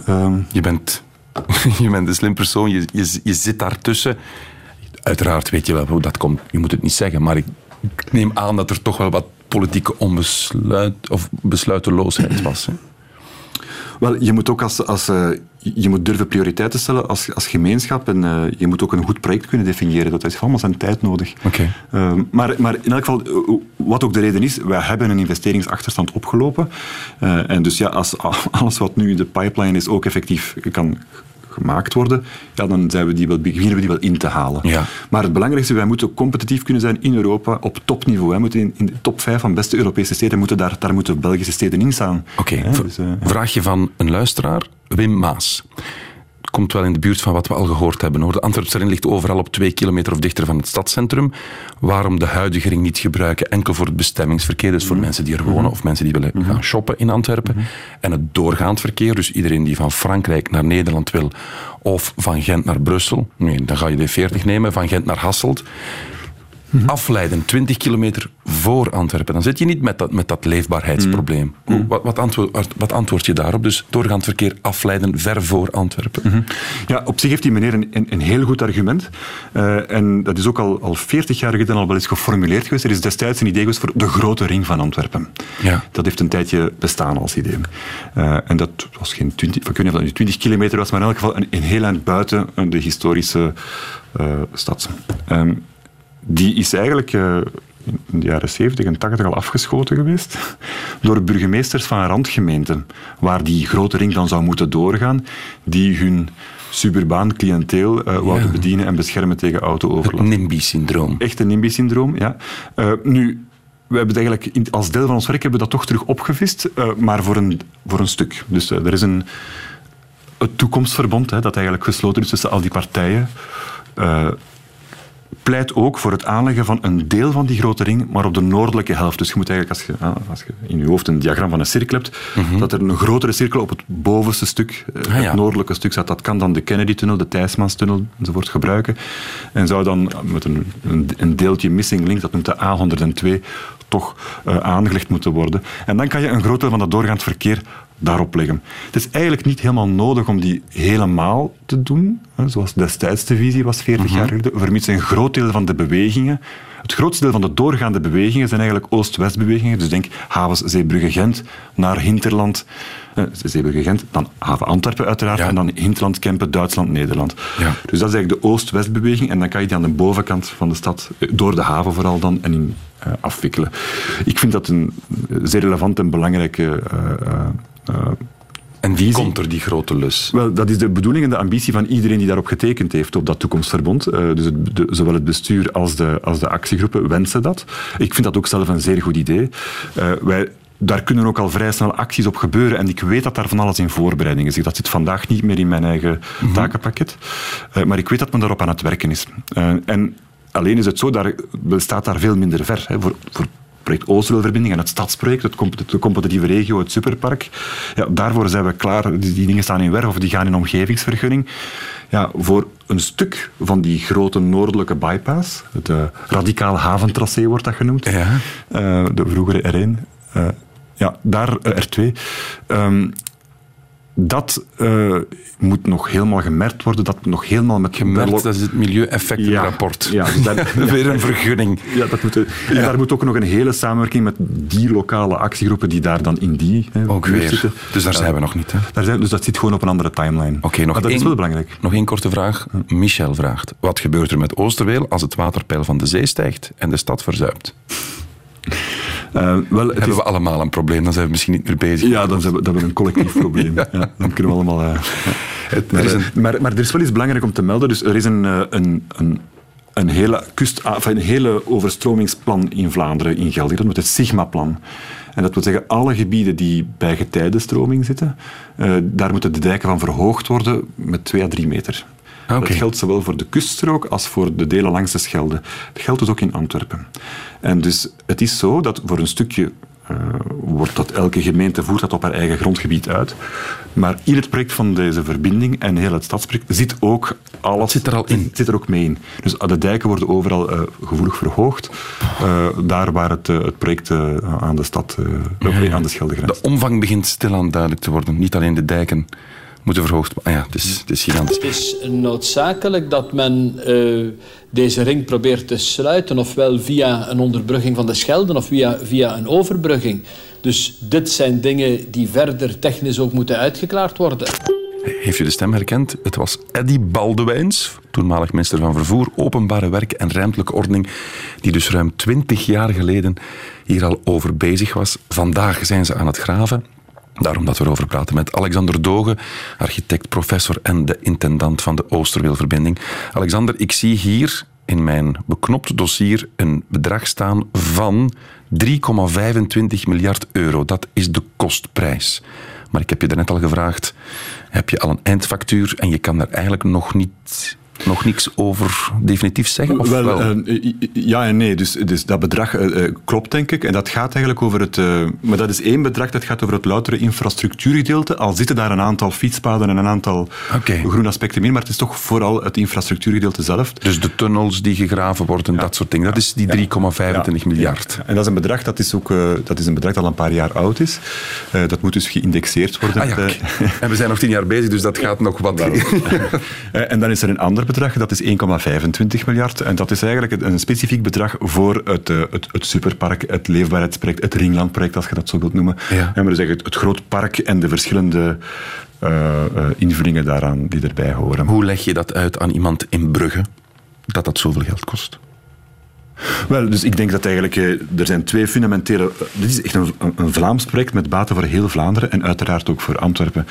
Ehm, Je bent, [LAUGHS] je bent een slim persoon, je, je, je zit daartussen. Uiteraard weet je wel hoe dat komt, je moet het niet zeggen, maar ik, ik neem aan dat er toch wel wat politieke onbesluit of besluiteloosheid was. Hè? Wel, je moet ook als, als, eh, je moet durven prioriteiten stellen als, als gemeenschap en eh, je moet ook een goed project kunnen definiëren. Dat heeft allemaal zijn tijd nodig. Oké. Ehm, maar, maar in elk geval, eh, wat ook de reden is, wij hebben een investeringsachterstand opgelopen. En dus ja, als [LAUGHS] alles wat nu in de pipeline is ook effectief kan gemaakt worden, ja, dan zijn we die wel, beginnen we die wel in te halen. Ja. Maar het belangrijkste, wij moeten competitief kunnen zijn in Europa op topniveau. Wij moeten in, in de top 5 van beste Europese steden, moeten daar, daar moeten Belgische steden in staan. Oké, dus, eh, vraagje van een luisteraar, Wim Maas. Komt wel in de buurt van wat we al gehoord hebben. Hoor. De Antwerpse ligt overal op twee kilometer of dichter van het stadscentrum. Waarom de huidige ring niet gebruiken? Enkel voor het bestemmingsverkeer, dus voor mensen die er wonen of mensen die willen gaan shoppen in Antwerpen. En het doorgaand verkeer, dus iedereen die van Frankrijk naar Nederland wil of van Gent naar Brussel. Nee, dan ga je de 40 nemen, van Gent naar Hasselt. Afleiden, 20 kilometer voor Antwerpen. Dan zit je niet met dat, met dat leefbaarheidsprobleem. Hoe- Wat, wat, antwoord, wat antwoord je daarop? Dus doorgaand verkeer afleiden ver voor Antwerpen. Ja, op zich heeft die meneer een, een, een heel goed argument. Eh, en dat is ook al, al 40 jaar geleden al wel eens geformuleerd geweest. Er is destijds een idee geweest voor de grote ring van Antwerpen. Ja. Dat heeft een tijdje bestaan als idee. Eh, en dat was geen 20, ik weet niet of dat nu 20 kilometer was, maar in elk geval een, een heel eind buiten de historische eh, stad. Ehm, die is eigenlijk eh, in de jaren 70 en 80 al afgeschoten geweest [LAUGHS] door burgemeesters van randgemeenten, waar die grote ring dan zou moeten doorgaan, die hun suburbaan cliënteel eh wouden bedienen en beschermen tegen Het auto-overlast. NIMBY-syndroom. Echt een NIMBY-syndroom, ja. Eh, nu, we hebben het eigenlijk als deel van ons werk hebben we dat toch terug opgevist, maar voor een, voor een stuk. Dus er is een het toekomstverbond hè, dat eigenlijk gesloten is tussen al die partijen. Eh, pleit ook voor het aanleggen van een deel van die grote ring, maar op de noordelijke helft. Dus je moet eigenlijk, als je, ah, als je in je hoofd een diagram van een cirkel hebt, dat er een grotere cirkel op het bovenste stuk, eh, Mhm. Ah, ja. het noordelijke stuk staat. Dat kan dan de Kennedy-tunnel, de Thijsmanstunnel enzovoort gebruiken. En zou dan met een, een, een deeltje missing link, dat noemt de A102, toch eh, aangelegd moeten worden. En dan kan je een groot deel van dat doorgaand verkeer daarop leggen. Het is eigenlijk niet helemaal nodig om die helemaal te doen, hè, zoals destijds de visie was, 40 jaar geleden, vermits een groot deel van de bewegingen, het grootste deel van de doorgaande bewegingen zijn eigenlijk Oost-West bewegingen. Dus denk havens Zeebrugge-Gent naar Hinterland, eh, Zeebrugge-Gent, dan haven Antwerpen uiteraard, Ja. en dan Hinterland, Kempen, Duitsland, Nederland. Ja. Dus dat is eigenlijk de Oost-West beweging en dan kan je die aan de bovenkant van de stad, eh, door de haven vooral dan, en in eh, afwikkelen. Ik vind dat een eh, zeer relevant en belangrijke En wie komt er, die grote lus? wel, dat is de bedoeling en de ambitie van iedereen die daarop getekend heeft, op dat toekomstverbond. Eh, dus het, de- zowel het bestuur als de, als de actiegroepen wensen dat. Ik vind dat ook zelf een zeer goed idee. Eh, wij, daar kunnen ook al vrij snel acties op gebeuren. En ik weet dat daar van alles in voorbereiding is. Dat zit vandaag niet meer in mijn eigen takenpakket. Eh, maar ik weet dat men daarop aan het werken is. En alleen is het zo, daar bestaat daar veel minder ver. Hè, voor, voor project Oosterweelverbinding en het stadsproject, het de competitieve regio, het superpark. Ja, daarvoor zijn we klaar. Die, die dingen staan in werf of die gaan in omgevingsvergunning. Ja, voor een stuk van die grote noordelijke bypass, het eh, radicaal haventracé wordt dat genoemd, Ja. Eh, de vroegere R1, eh, ja, daar eh, R2. Ehm, dat eh, moet nog helemaal gemerkt worden, dat moet nog helemaal met Gemerkt, dat is het milieueffectenrapport. Ja, dus daar- [LAUGHS] Weer een vergunning. ja, dat moet, en daar moet ook nog een hele samenwerking met die lokale actiegroepen die daar dan in die hè, Ook weer. zitten. Dus daar Ja, zijn we nog niet. Hè? Daar zijn, dus dat zit gewoon op een andere timeline. Oké, nog maar dat één, is wel belangrijk. Nog één korte vraag. Michel vraagt: wat gebeurt er met Oosterweel als het waterpeil van de zee stijgt en de stad verzuipt? Eh, wel, Hebben is, we allemaal een probleem, dan zijn we misschien niet meer bezig. ja, dan zijn we, dan hebben we een collectief [LAUGHS] probleem. ja. dan kunnen we allemaal... eh. Het- Maar, er is eh, een- maar, maar er is wel iets belangrijk om te melden. Dus er is een, een, een, een, hele, kust, ah, enfin, een hele overstromingsplan in Vlaanderen in Gelderland, met het Sigma-plan. En dat wil zeggen, alle gebieden die bij getijdenstroming zitten, daar moeten de dijken van verhoogd worden met 2 à 3 meter. Ah, oké. Dat geldt zowel voor de kuststrook als voor de delen langs de Schelde. Dat geldt dus ook in Antwerpen. En dus het is zo dat voor een stukje eh, wordt dat elke gemeente voert dat op haar eigen grondgebied uit. Maar in het project van deze verbinding en heel het stadsproject zit ook alles... Zit er al in? Zit er ook mee in. Dus de dijken worden overal eh, gevoelig verhoogd. Eh, daar waar het, het project aan de stad, aan de Schelde grenst. De omvang begint stilaan duidelijk te worden. Niet alleen de dijken moeten verhoogd worden. Ah ja, het is, het is gigantisch. Het is noodzakelijk dat men eh, deze ring probeert te sluiten, ofwel via een onderbrugging van de Schelden of via, via een overbrugging. Dus dit zijn dingen die verder technisch ook moeten uitgeklaard worden. Heeft u de stem herkend? Het was Eddy Baldewijns, toenmalig minister van Vervoer, Openbare Werken en Ruimtelijke Ordening, die dus ruim twintig jaar geleden hier al over bezig was. Vandaag zijn ze aan het graven. Daarom dat we erover praten met Alexander Dogen, architect, professor en de intendant van de Oosterweelverbinding. Alexander, ik zie hier in mijn beknopt dossier een bedrag staan van 3,25 miljard euro. Dat is de kostprijs. Maar ik heb je daarnet al gevraagd, heb je al een eindfactuur en je kan daar eigenlijk nog niet nog niks over definitief zeggen? Of wel, wel, eh, ja en nee. Dus, dus dat bedrag eh, eh, klopt, denk ik. En dat gaat eigenlijk over het... maar dat is één bedrag dat gaat over het loutere infrastructuurgedeelte. Al zitten daar een aantal fietspaden en een aantal groene aspecten in. Maar het is toch vooral het infrastructuurgedeelte zelf. Dus de tunnels die gegraven worden, dat soort dingen. Dat is die 3,25 miljard. En dat is een bedrag dat is ook dat is een bedrag dat al een paar jaar oud is. Dat moet dus geïndexeerd worden. Ah ja. En we zijn nog tien jaar bezig, dus dat gaat nog wat... [LAUGHS] En dan is er een ander dat is 1,25 miljard. En dat is eigenlijk een- specifiek bedrag voor het, eh, het, het superpark, het leefbaarheidsproject, het Ringlandproject, als je dat zo wilt noemen. Ja. En we zeggen het, het groot park en de verschillende eh, eh, invullingen daaraan die erbij horen. Hoe leg je dat uit aan iemand in Brugge, dat dat zoveel geld kost? Wel, dus ik denk dat eigenlijk, eh, er zijn twee fundamentele... eh, dit is echt een, Vlaams project met baten voor heel Vlaanderen en uiteraard ook voor Antwerpen.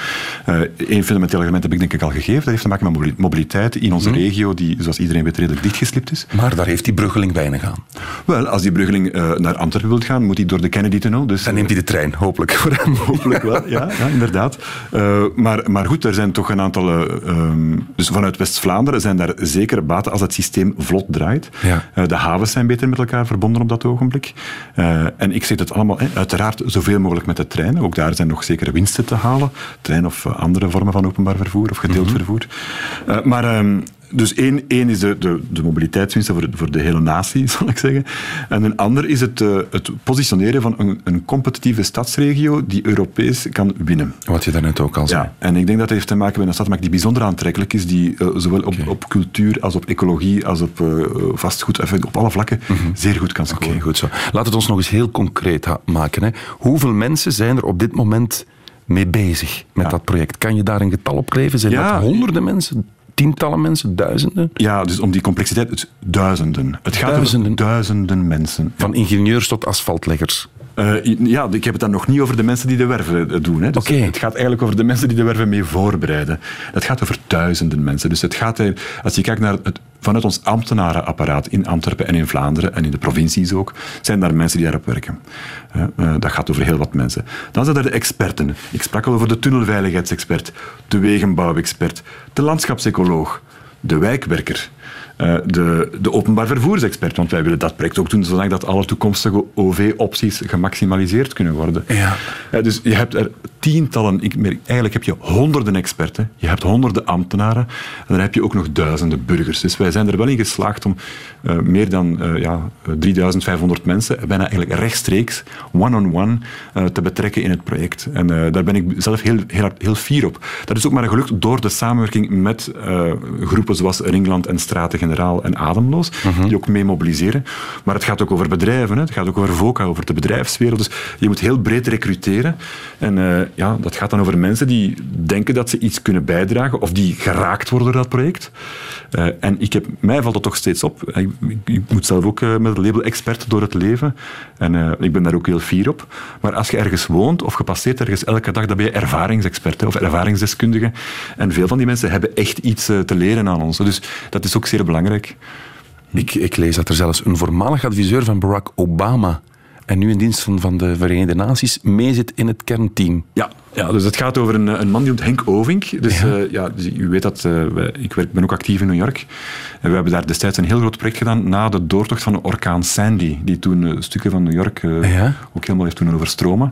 Eén fundamenteel argument heb ik denk ik al gegeven. Dat heeft te maken met mobili- mobiliteit in onze regio, die, zoals iedereen weet, redelijk dichtgeslipt is. Maar daar heeft die Bruggeling weinig aan. Wel, als die Bruggeling eh, naar Antwerpen wil gaan, moet hij door de Kennedy-tunnel. Dus, Dan neemt hij de trein, hopelijk voor hem. Hopelijk wel, ja, ja inderdaad. Eh, maar, maar goed, er zijn toch een aantal... eh, ehm, dus vanuit West-Vlaanderen zijn daar zeker baten als het systeem vlot draait. Ja. Eh, de havens zijn beter met elkaar verbonden op dat ogenblik. Eh, en ik zeg het allemaal, uiteraard zoveel mogelijk met de trein. Ook daar zijn nog zekere winsten te halen. Trein of eh, andere vormen van openbaar vervoer of gedeeld vervoer. Eh, maar... dus één, één is de, de, de mobiliteitswinsten voor, voor de hele natie, [LAUGHS] zal ik zeggen. En een ander is het, eh, het positioneren van een, een competitieve stadsregio die Europees kan winnen. Wat je daarnet ook al zei. Ja, en ik denk dat dat heeft te maken met een stad die bijzonder aantrekkelijk is, die eh, zowel op, op cultuur als op ecologie als op eh, vastgoed, even op alle vlakken, zeer goed kan scoren. Oké, goed zo. Laat het ons nog eens heel concreet maken. Hè. Hoeveel mensen zijn er op dit moment mee bezig met Ja. dat project? Kan je daar een getal op geven? Zijn Ja. dat honderden mensen, tientallen mensen, duizenden? Ja, dus om die complexiteit, het duizenden. Het gaat Duizenden. over duizenden mensen. Van ingenieurs tot asfaltleggers. Eh, ja, ik heb het dan nog niet over de mensen die de werven eh, doen. Hè. Dus. Het gaat eigenlijk over de mensen die de werven mee voorbereiden. Het gaat over duizenden mensen. Dus het gaat, als je kijkt naar het, vanuit ons ambtenarenapparaat in Antwerpen en in Vlaanderen en in de provincies ook, zijn daar mensen die daarop werken. Eh, dat gaat over heel wat mensen. Dan zijn er de experten. Ik sprak al over de tunnelveiligheidsexpert, de wegenbouwexpert, de landschapsecoloog, de wijkwerker. Eh, de, de openbaar vervoersexpert, want wij willen dat project ook doen zodat dat alle toekomstige OV-opties gemaximaliseerd kunnen worden. Ja. Ja, dus je hebt er tientallen, ik merk, eigenlijk heb je honderden experten, je hebt honderden ambtenaren en dan heb je ook nog duizenden burgers. Dus wij zijn er wel in geslaagd om eh, meer dan eh, ja, 3500 mensen bijna eigenlijk rechtstreeks, one-on-one, eh, te betrekken in het project. En eh, daar ben ik zelf heel, heel, hard- heel fier op. Dat is ook maar gelukt door de samenwerking met eh, groepen zoals Ringland en Straten-Generaal en Ademloos, die ook mee mobiliseren. Maar het gaat ook over bedrijven, hè. het gaat ook over VOCA, over de bedrijfswereld. Dus je moet heel breed recruteren. En eh, ja, dat gaat dan over mensen die denken dat ze iets kunnen bijdragen of die geraakt worden door dat project. Eh, en ik heb, mij valt dat toch steeds op. Ik, ik, ik moet zelf ook eh, met het label expert door het leven. En eh, ik ben daar ook heel fier op. Maar als je ergens woont of je passeert ergens elke dag, dan ben je ervaringsexpert hè, of ervaringsdeskundige. En veel van die mensen hebben echt iets eh, te leren aan ons. Dus dat is ook zeer belangrijk. Ik, ik lees dat er zelfs een voormalig adviseur van Barack Obama en nu in dienst van, van de Verenigde Naties meezit in het kernteam. Ja, ja, dus het gaat over een, een man die noemt Henk Ovink. Dus, Ja. ja. ja, dus u weet dat, eh, ik werk, ben ook actief in New York. En we hebben daar destijds een heel groot project gedaan na de doortocht van de orkaan Sandy, die toen eh, stukken van New York eh, Ja. ook helemaal heeft doen overstromen.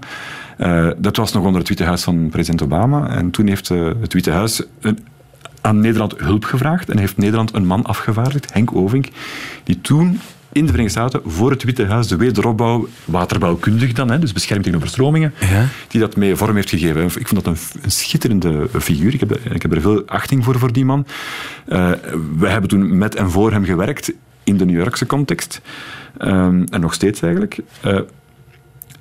Eh, dat was nog onder het Witte Huis van president Obama. En toen heeft eh, het Witte Huis een, aan Nederland hulp gevraagd en heeft Nederland een man afgevaardigd, Henk Ovink, die toen in de Verenigde Staten voor het Witte Huis de wederopbouw, waterbouwkundig dan, hè, dus bescherming tegen overstromingen, Ja. die dat mee vorm heeft gegeven. Ik vond dat een, een schitterende figuur. Ik heb, ik heb er veel achting voor, voor die man. Eh wij hebben toen met en voor hem gewerkt in de New Yorkse context. Ehm, en nog steeds eigenlijk. Eh,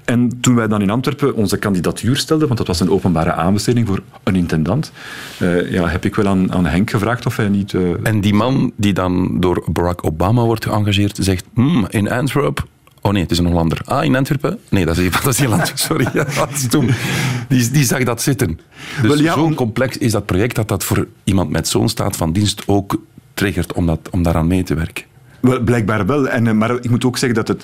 en toen wij dan in Antwerpen onze kandidatuur stelden, want dat was een openbare aanbesteding voor een intendant, eh, ja, heb ik wel aan, aan Henk gevraagd of hij niet... eh, En die man die dan door Barack Obama wordt geëngageerd, zegt: "Hmm, in Antwerp. Oh nee, het is een Hollander. Ah, in Antwerpen? Nee, dat is, [LAUGHS] dat is Ierland. Sorry, ja, dat is toen. Die, die zag dat zitten. Dus Wel, ja, zo'n om- complex is dat project dat dat voor iemand met zo'n staat van dienst ook triggert om, dat, om daaraan mee te werken. Wel, blijkbaar wel. En, eh, maar ik moet ook zeggen dat het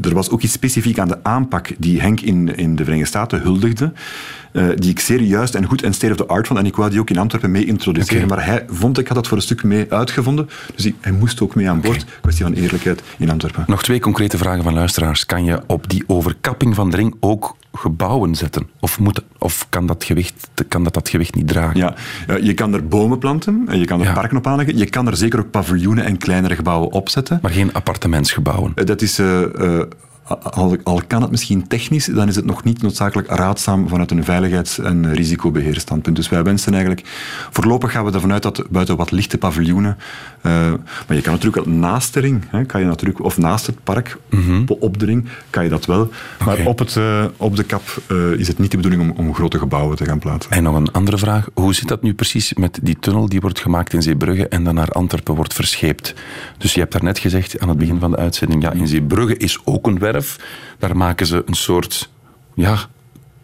er was ook iets specifiek aan de aanpak die Henk in, in de Verenigde Staten huldigde, eh, die ik zeer juist en goed en state of the art vond. En ik wou die ook in Antwerpen mee introduceren. Maar hij vond, ik had dat voor een stuk mee uitgevonden. Dus ik, hij moest ook mee aan boord. Kwestie van eerlijkheid in Antwerpen. Nog twee concrete vragen van luisteraars. Kan je op die overkapping van de ring ook gebouwen zetten? Of, moet, of kan, dat gewicht, kan dat dat gewicht niet dragen? Ja, eh, je kan er bomen planten, en je kan er Ja. parken op aanleggen. Je kan er zeker ook paviljoenen en kleinere gebouwen opzetten. Maar geen appartementsgebouwen. Eh, Dat is, eh, eh, al, al kan het misschien technisch, dan is het nog niet noodzakelijk raadzaam vanuit een veiligheids- en risicobeheerstandpunt. Dus wij wensen eigenlijk, voorlopig gaan we ervan uit dat buiten wat lichte paviljoenen, eh, maar je kan natuurlijk naast de ring, hè, kan je natuurlijk, of naast het park, op de ring, kan je dat wel. Maar op, het, eh, op de kap eh, is het niet de bedoeling om, om grote gebouwen te gaan plaatsen. En nog een andere vraag. Hoe zit dat nu precies met die tunnel die wordt gemaakt in Zeebrugge en dan naar Antwerpen wordt verscheept? Dus je hebt daarnet gezegd aan het begin van de uitzending, ja, in Zeebrugge is ook een Daar maken ze een soort, ja,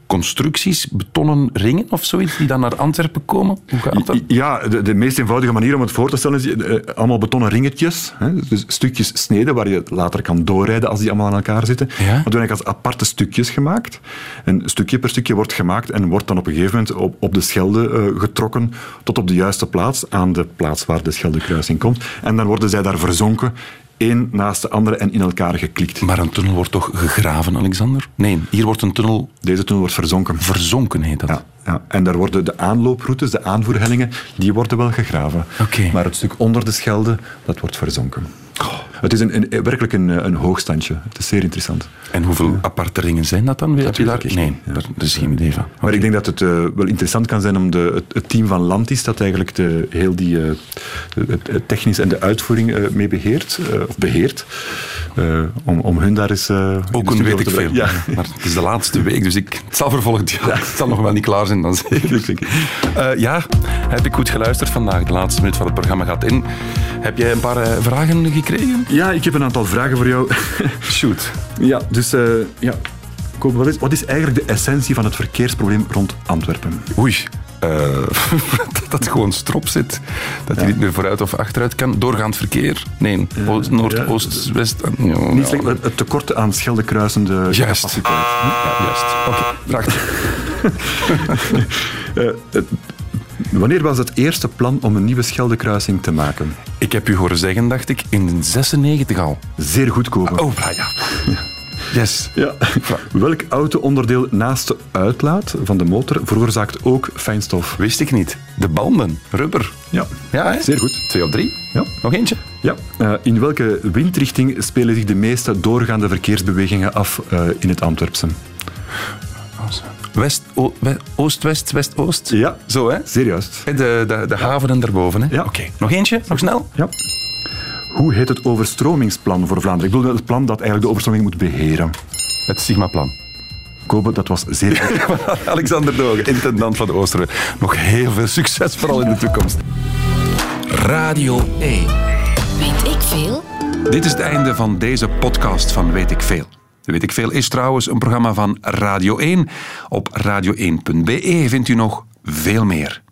constructies, betonnen ringen of zoiets, die dan naar Antwerpen komen. Hoe gaat dat? Ja, de, de meest eenvoudige manier om het voor te stellen is eh, allemaal betonnen ringetjes. Hè, dus stukjes sneden waar je later kan doorrijden als die allemaal aan elkaar zitten. Ja. Dat worden eigenlijk als aparte stukjes gemaakt. En stukje per stukje wordt gemaakt en wordt dan op een gegeven moment op, op de Schelde eh, getrokken tot op de juiste plaats, aan de plaats waar de Scheldekruising komt. En dan worden zij daar verzonken, één naast de andere en in elkaar geklikt. Maar een tunnel wordt toch gegraven, Alexander? Nee, hier wordt een tunnel Deze tunnel wordt verzonken. verzonken, heet dat. Ja, ja. En daar worden de aanlooproutes, de aanvoerhellingen, die worden wel gegraven. Oké. Maar het stuk onder de Schelde, dat wordt verzonken. Het is een, een, werkelijk een, een hoogstandje. Het is zeer interessant. En hoeveel aparte ringen zijn dat dan? Heb je daar? weet Nee, ja. daar daar is geen idee van. Maar ik denk dat het eh, wel interessant kan zijn om de, het, het team van Lantis, dat eigenlijk de, heel die eh, het, het technisch en de uitvoering eh, mee beheert, eh, of beheert, eh, om, om hun daar eens... eh, Ook een weet ik veel. Ja. [LAUGHS] Maar het is de laatste week, dus ik, het zal voor volgend jaar. Het zal nog wel niet klaar zijn, dan zeker. Eh, ja, heb ik goed geluisterd vandaag. De laatste minuut van het programma gaat in. Heb jij een paar eh, vragen gekregen? Ja, ik heb een aantal vragen voor jou. [LAUGHS] Shoot. Ja, dus eh, ja. Wat is, wat is eigenlijk de essentie van het verkeersprobleem rond Antwerpen? Oei. Eh, [LAUGHS] dat het gewoon strop zit. Dat hij niet meer vooruit of achteruit kan. Doorgaand verkeer? Nee. Oost, Noord, ja. Oost, West. Ja, Niet slecht, het tekort aan scheldekruisende Juist. capaciteit. Ja, juist. Oké, vraag. [LAUGHS] Eh, het- wanneer was het eerste plan om een nieuwe scheldekruising te maken? Ik heb u horen zeggen, dacht ik, in 96 al. Zeer goed, Kobe. Oh, ja. Yes. Ja. Welk auto-onderdeel naast de uitlaat van de motor veroorzaakt ook fijnstof? Wist ik niet. De banden, rubber. Ja. Ja, hè? Zeer goed. Twee op drie. Ja. Nog eentje? Ja. Eh, in welke windrichting spelen zich de meeste doorgaande verkeersbewegingen af eh, in het Antwerpse? West, o- we- oost, west, west, oost. Ja. Zo, hè? Zeer juist. De, de, de haven en daarboven, hè? Ja. Oké. Nog eentje? Nog snel? Ja. Hoe heet het overstromingsplan voor Vlaanderen? Ik bedoel het plan dat eigenlijk de overstroming moet beheren. Het Sigma-plan. Kobe, dat was zeer goed. [LAUGHS] Alexander Dogen, intendant van de Oosterweg. Nog heel veel succes, vooral in de toekomst. Radio 1. Weet ik veel? Dit is het einde van deze podcast van Weet ik Veel. Weet ik Veel is trouwens een programma van Radio 1. Op radio1.be vindt u nog veel meer.